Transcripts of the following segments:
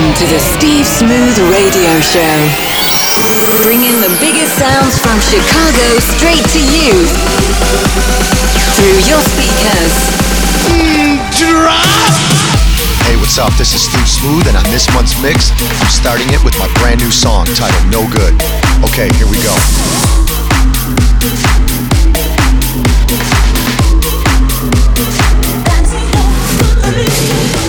Welcome to the Steve Smooth Radio Show. Bringing the biggest sounds from Chicago straight to you through your speakers. Mm, drop! Hey, what's up? This is Steve Smooth, and on this month's mix, I'm starting it with my brand new song titled No Good. Okay, here we go. shake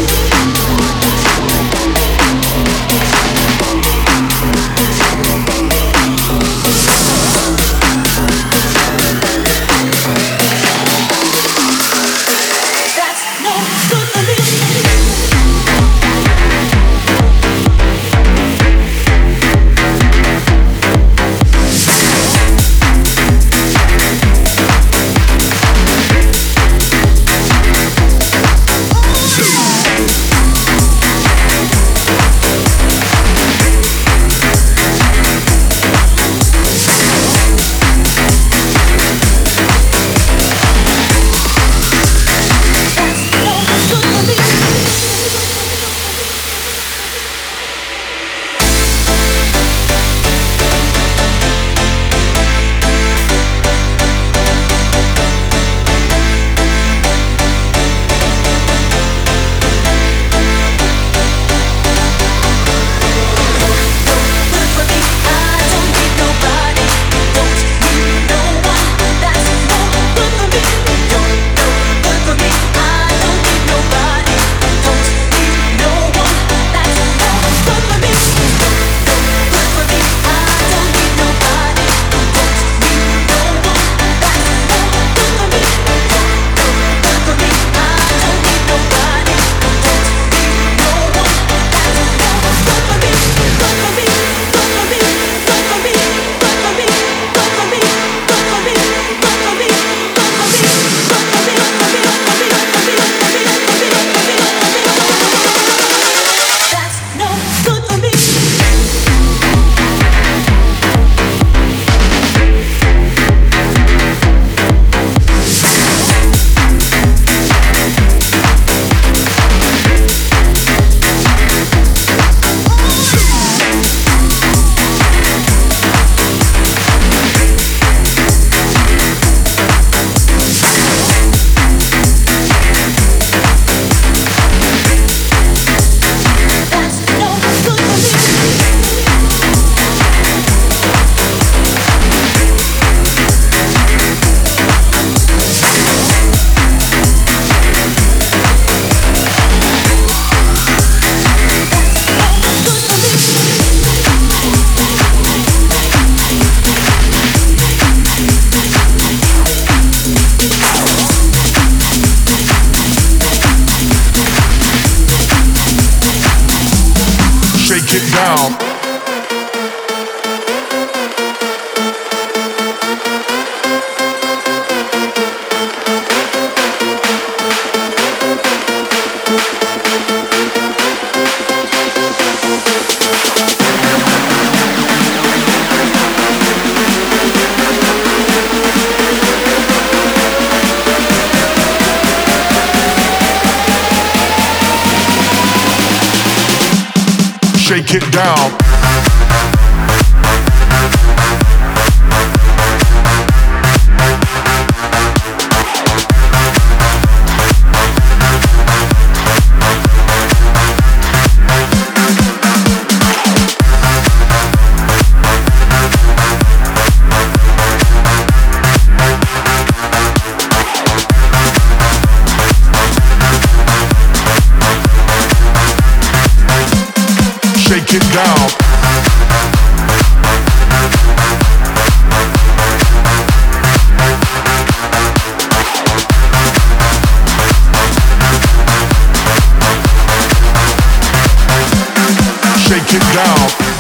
down.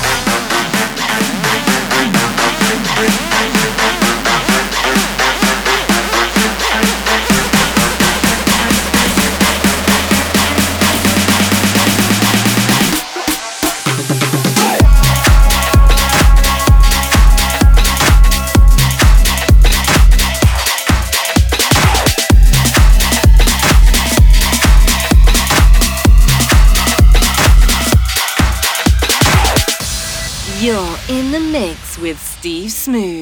smooth.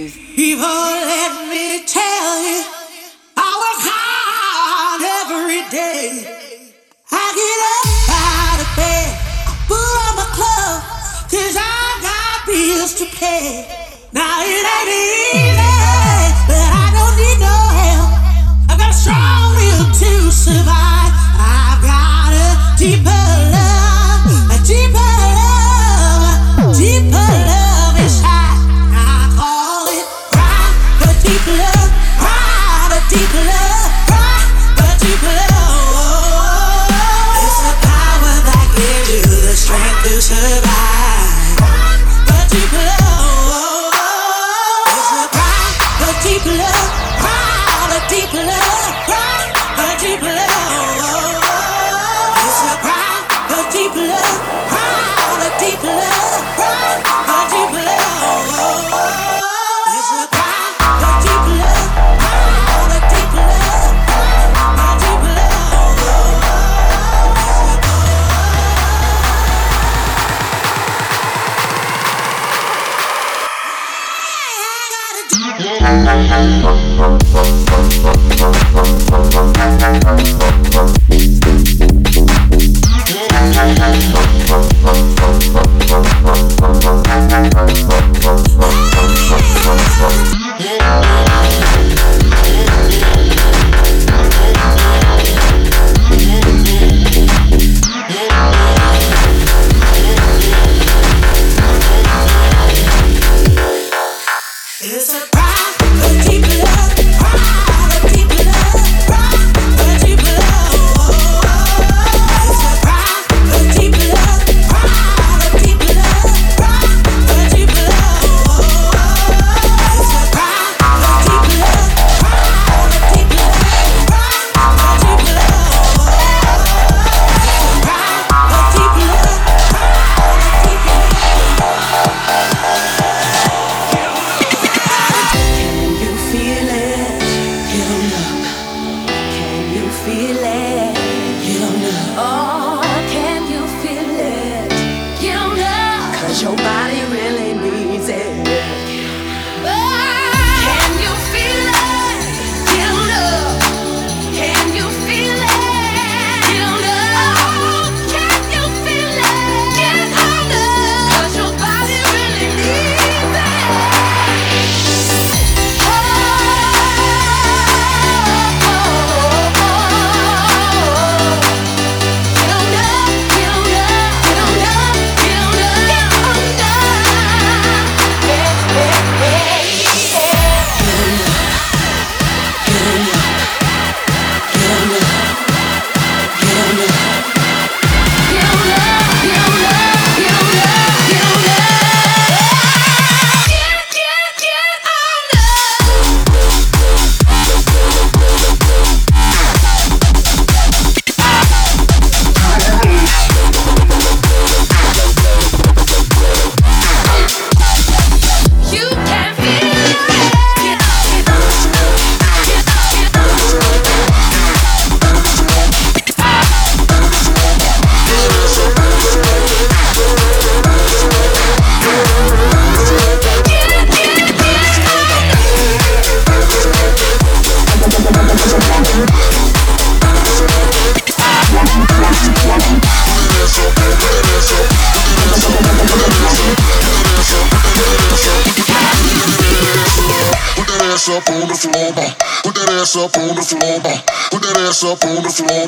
ass up on the floor, ma. Put that ass up on the floor, ma. Put that ass up on the floor.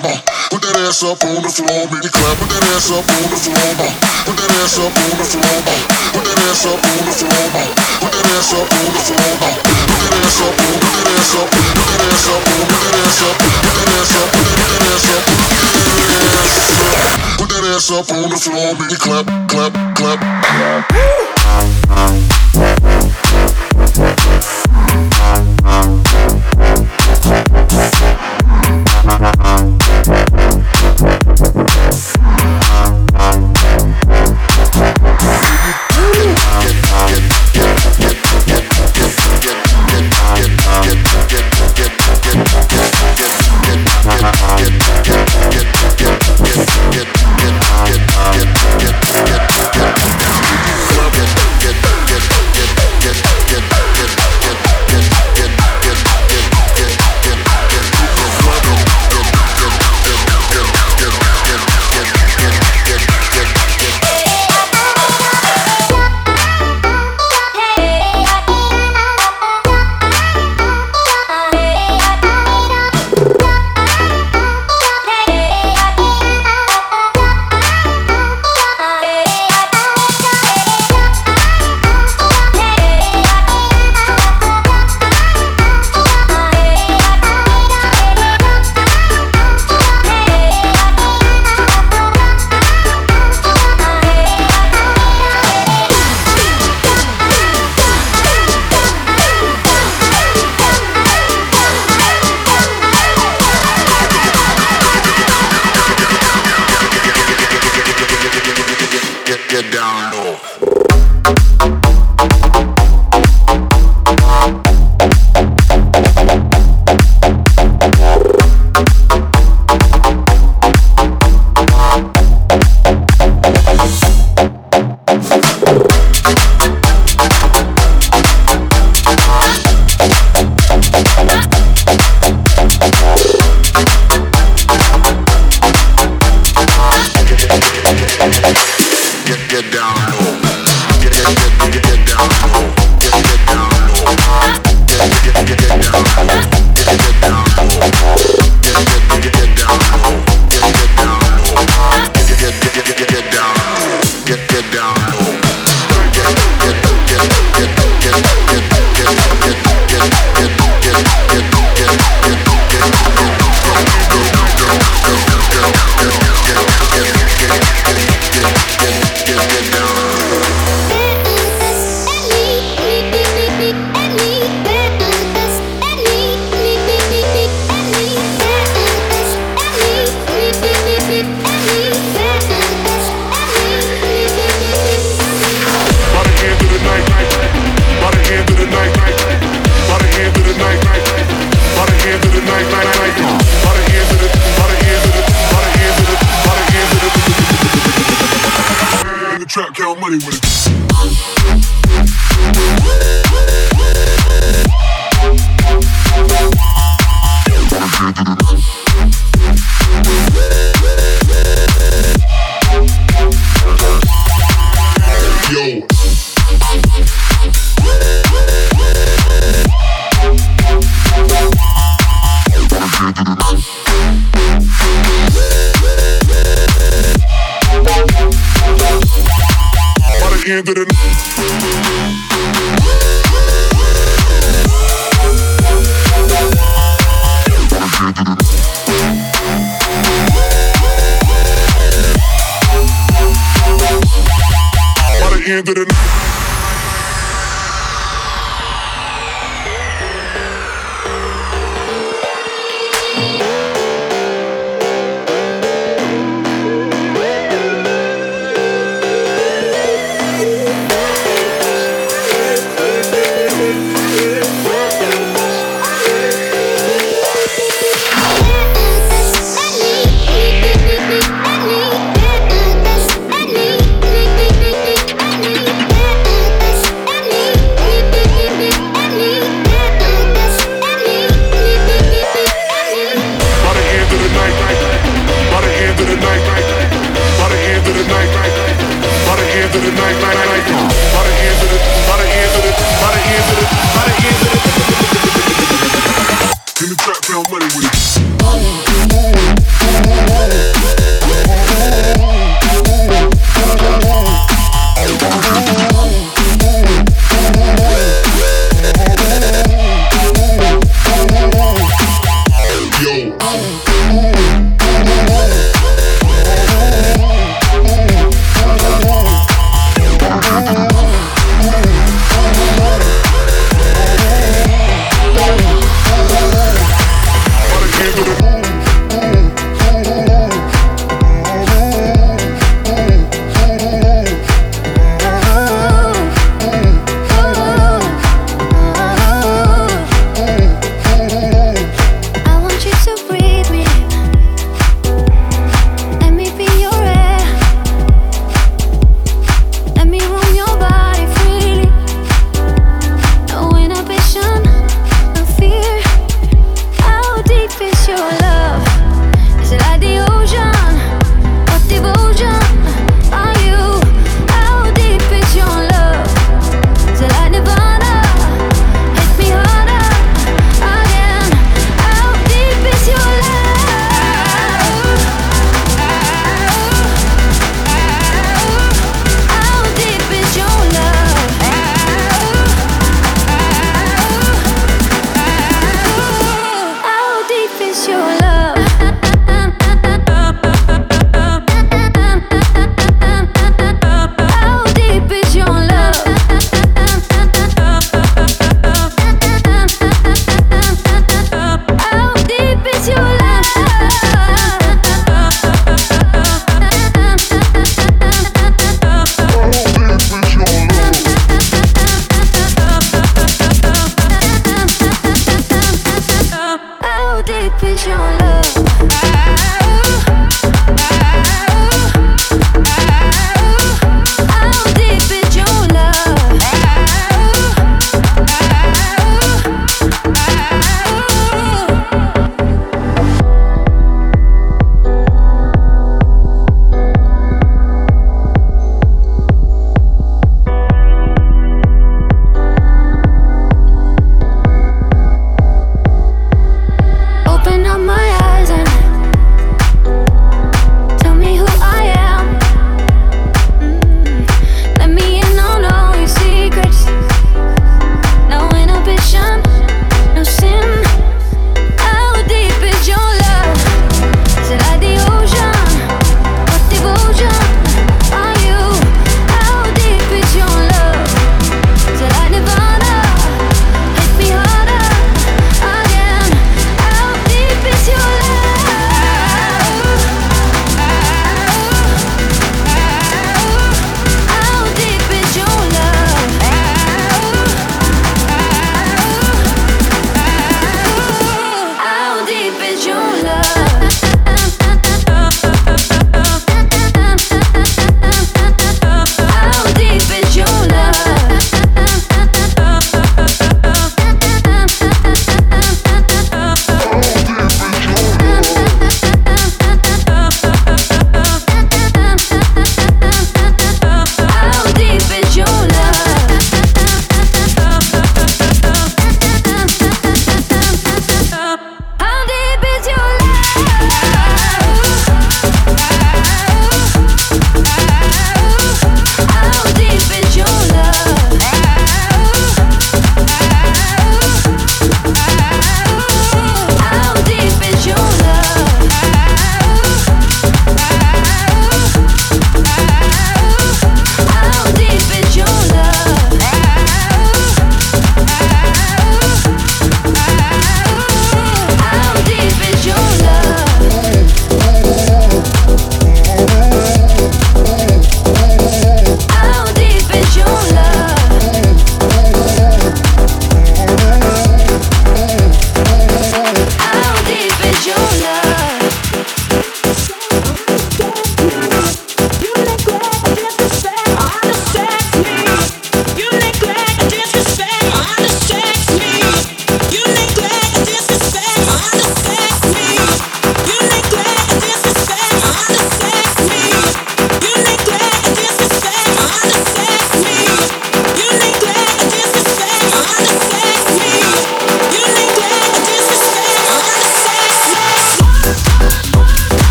Put that ass up on the floor, make clap. Put that ass up on the floor, ma. Put that ass up on the floor, ma. Put that ass up on the floor, ma. Put that ass up on the floor. Put that ass up, put that ass up, put that ass up, put that ass up, put that ass up, put that ass up, put that ass up. On the floor, make clap, clap, clap. clap.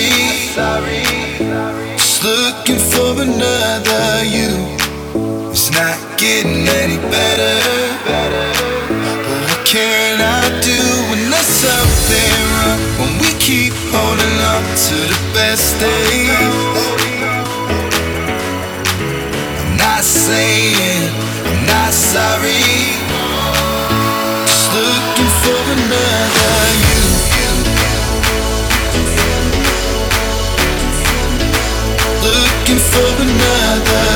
sorry. Just looking for another you. It's not getting any better. But what can I do when there's something wrong? When we keep holding on to the best days. I'm not saying I'm not sorry.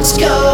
Coast, coast,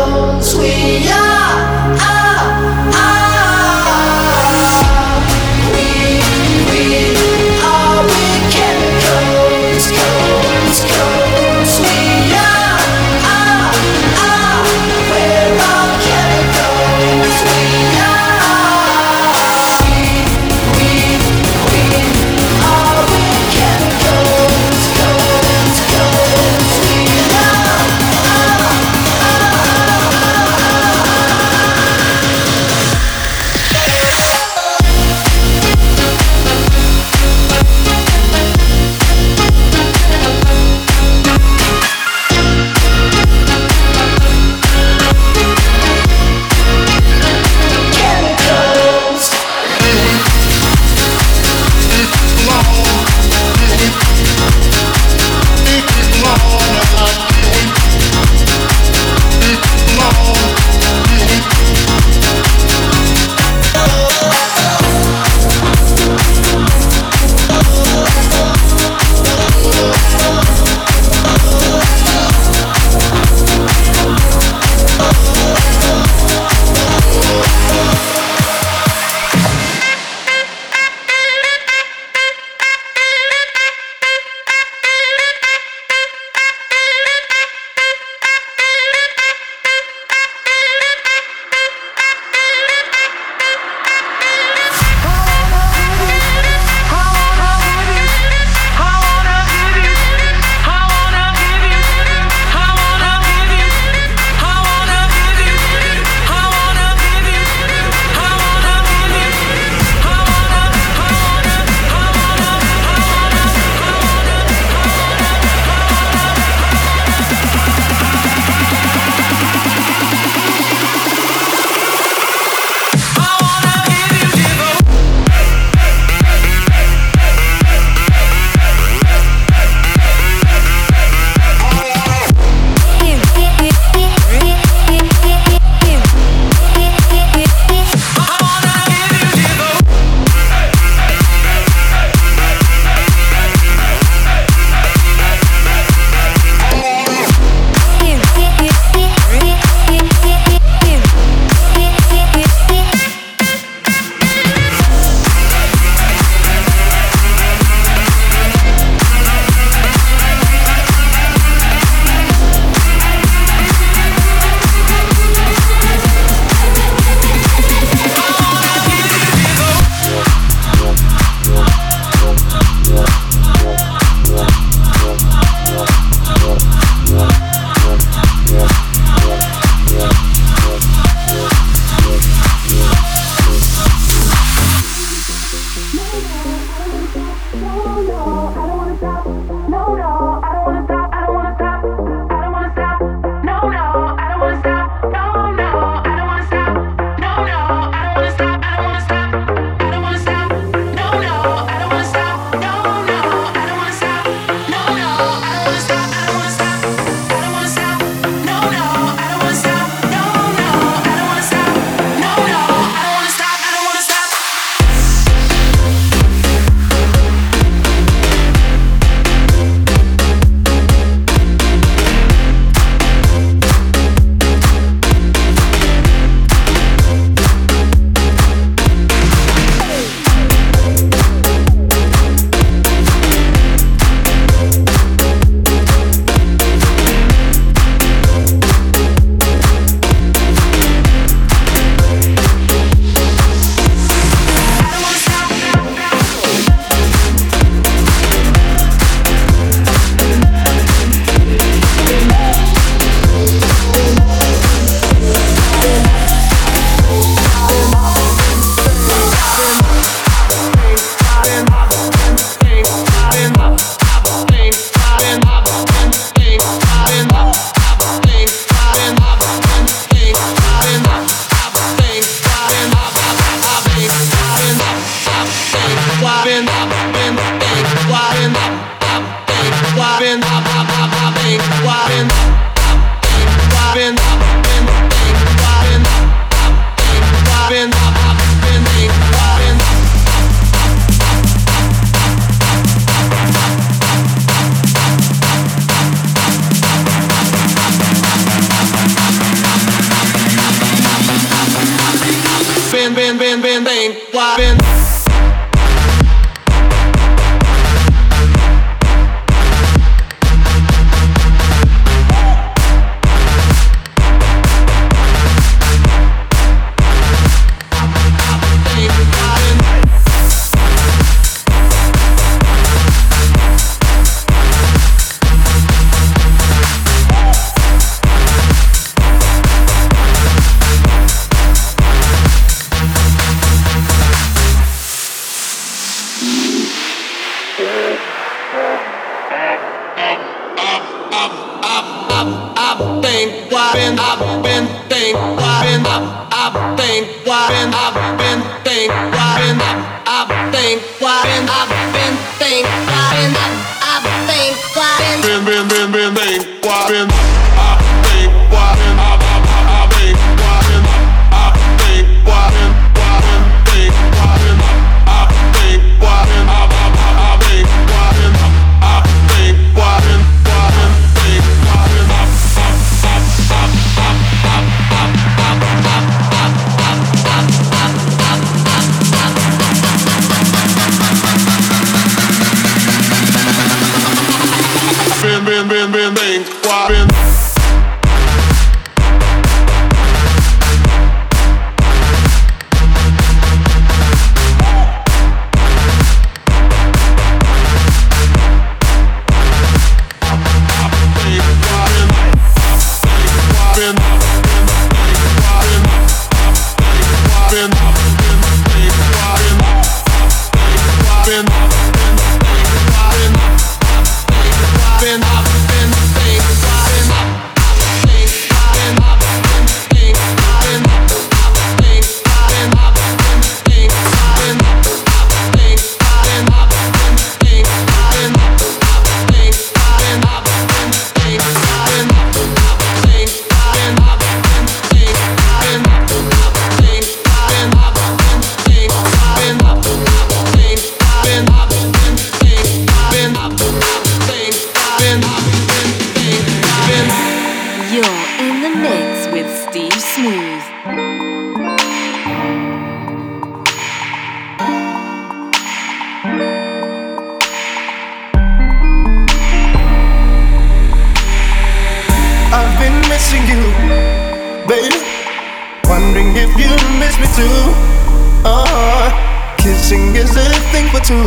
Dancing is a thing for two,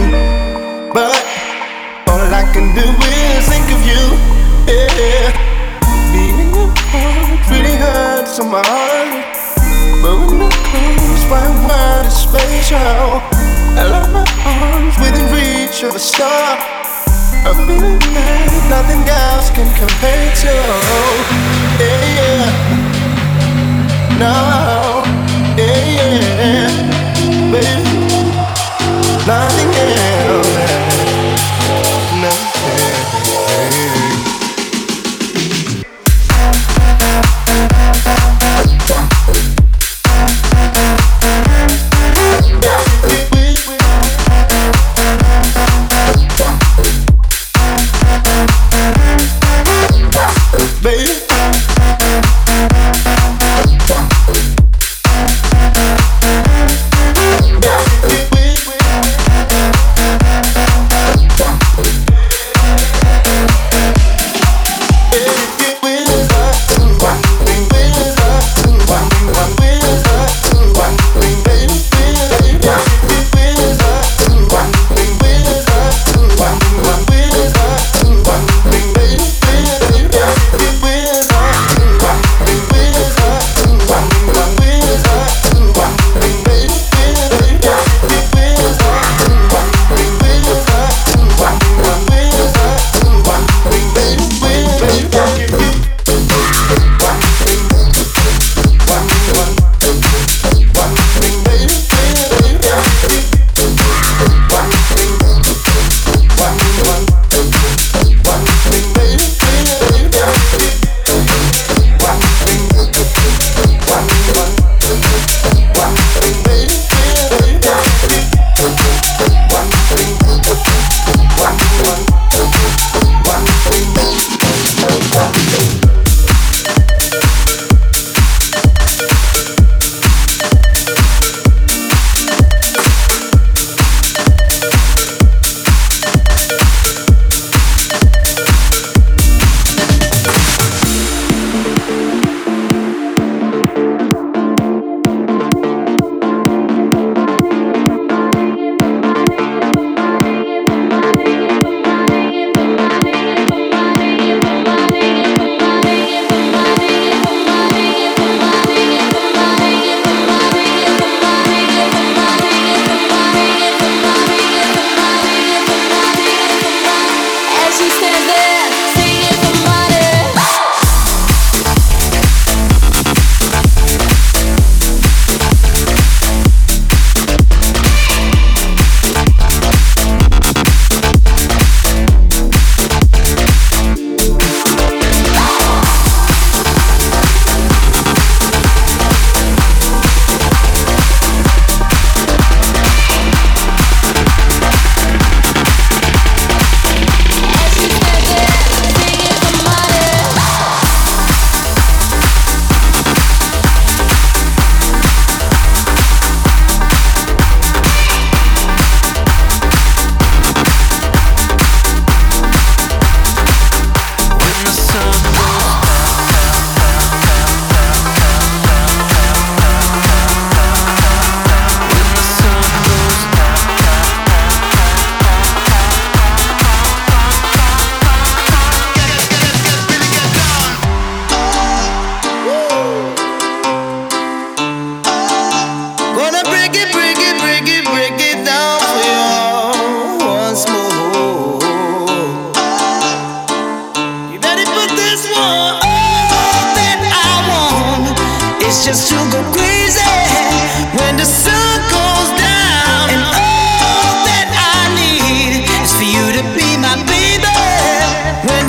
but all I can do is think of you. Yeah. Being apart really hurts on my heart, but when we're close, why wide is spatial? I love my arms within reach of a star. A feeling that nothing else can compare to. Yeah, yeah. now, yeah, yeah. baby.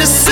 understand.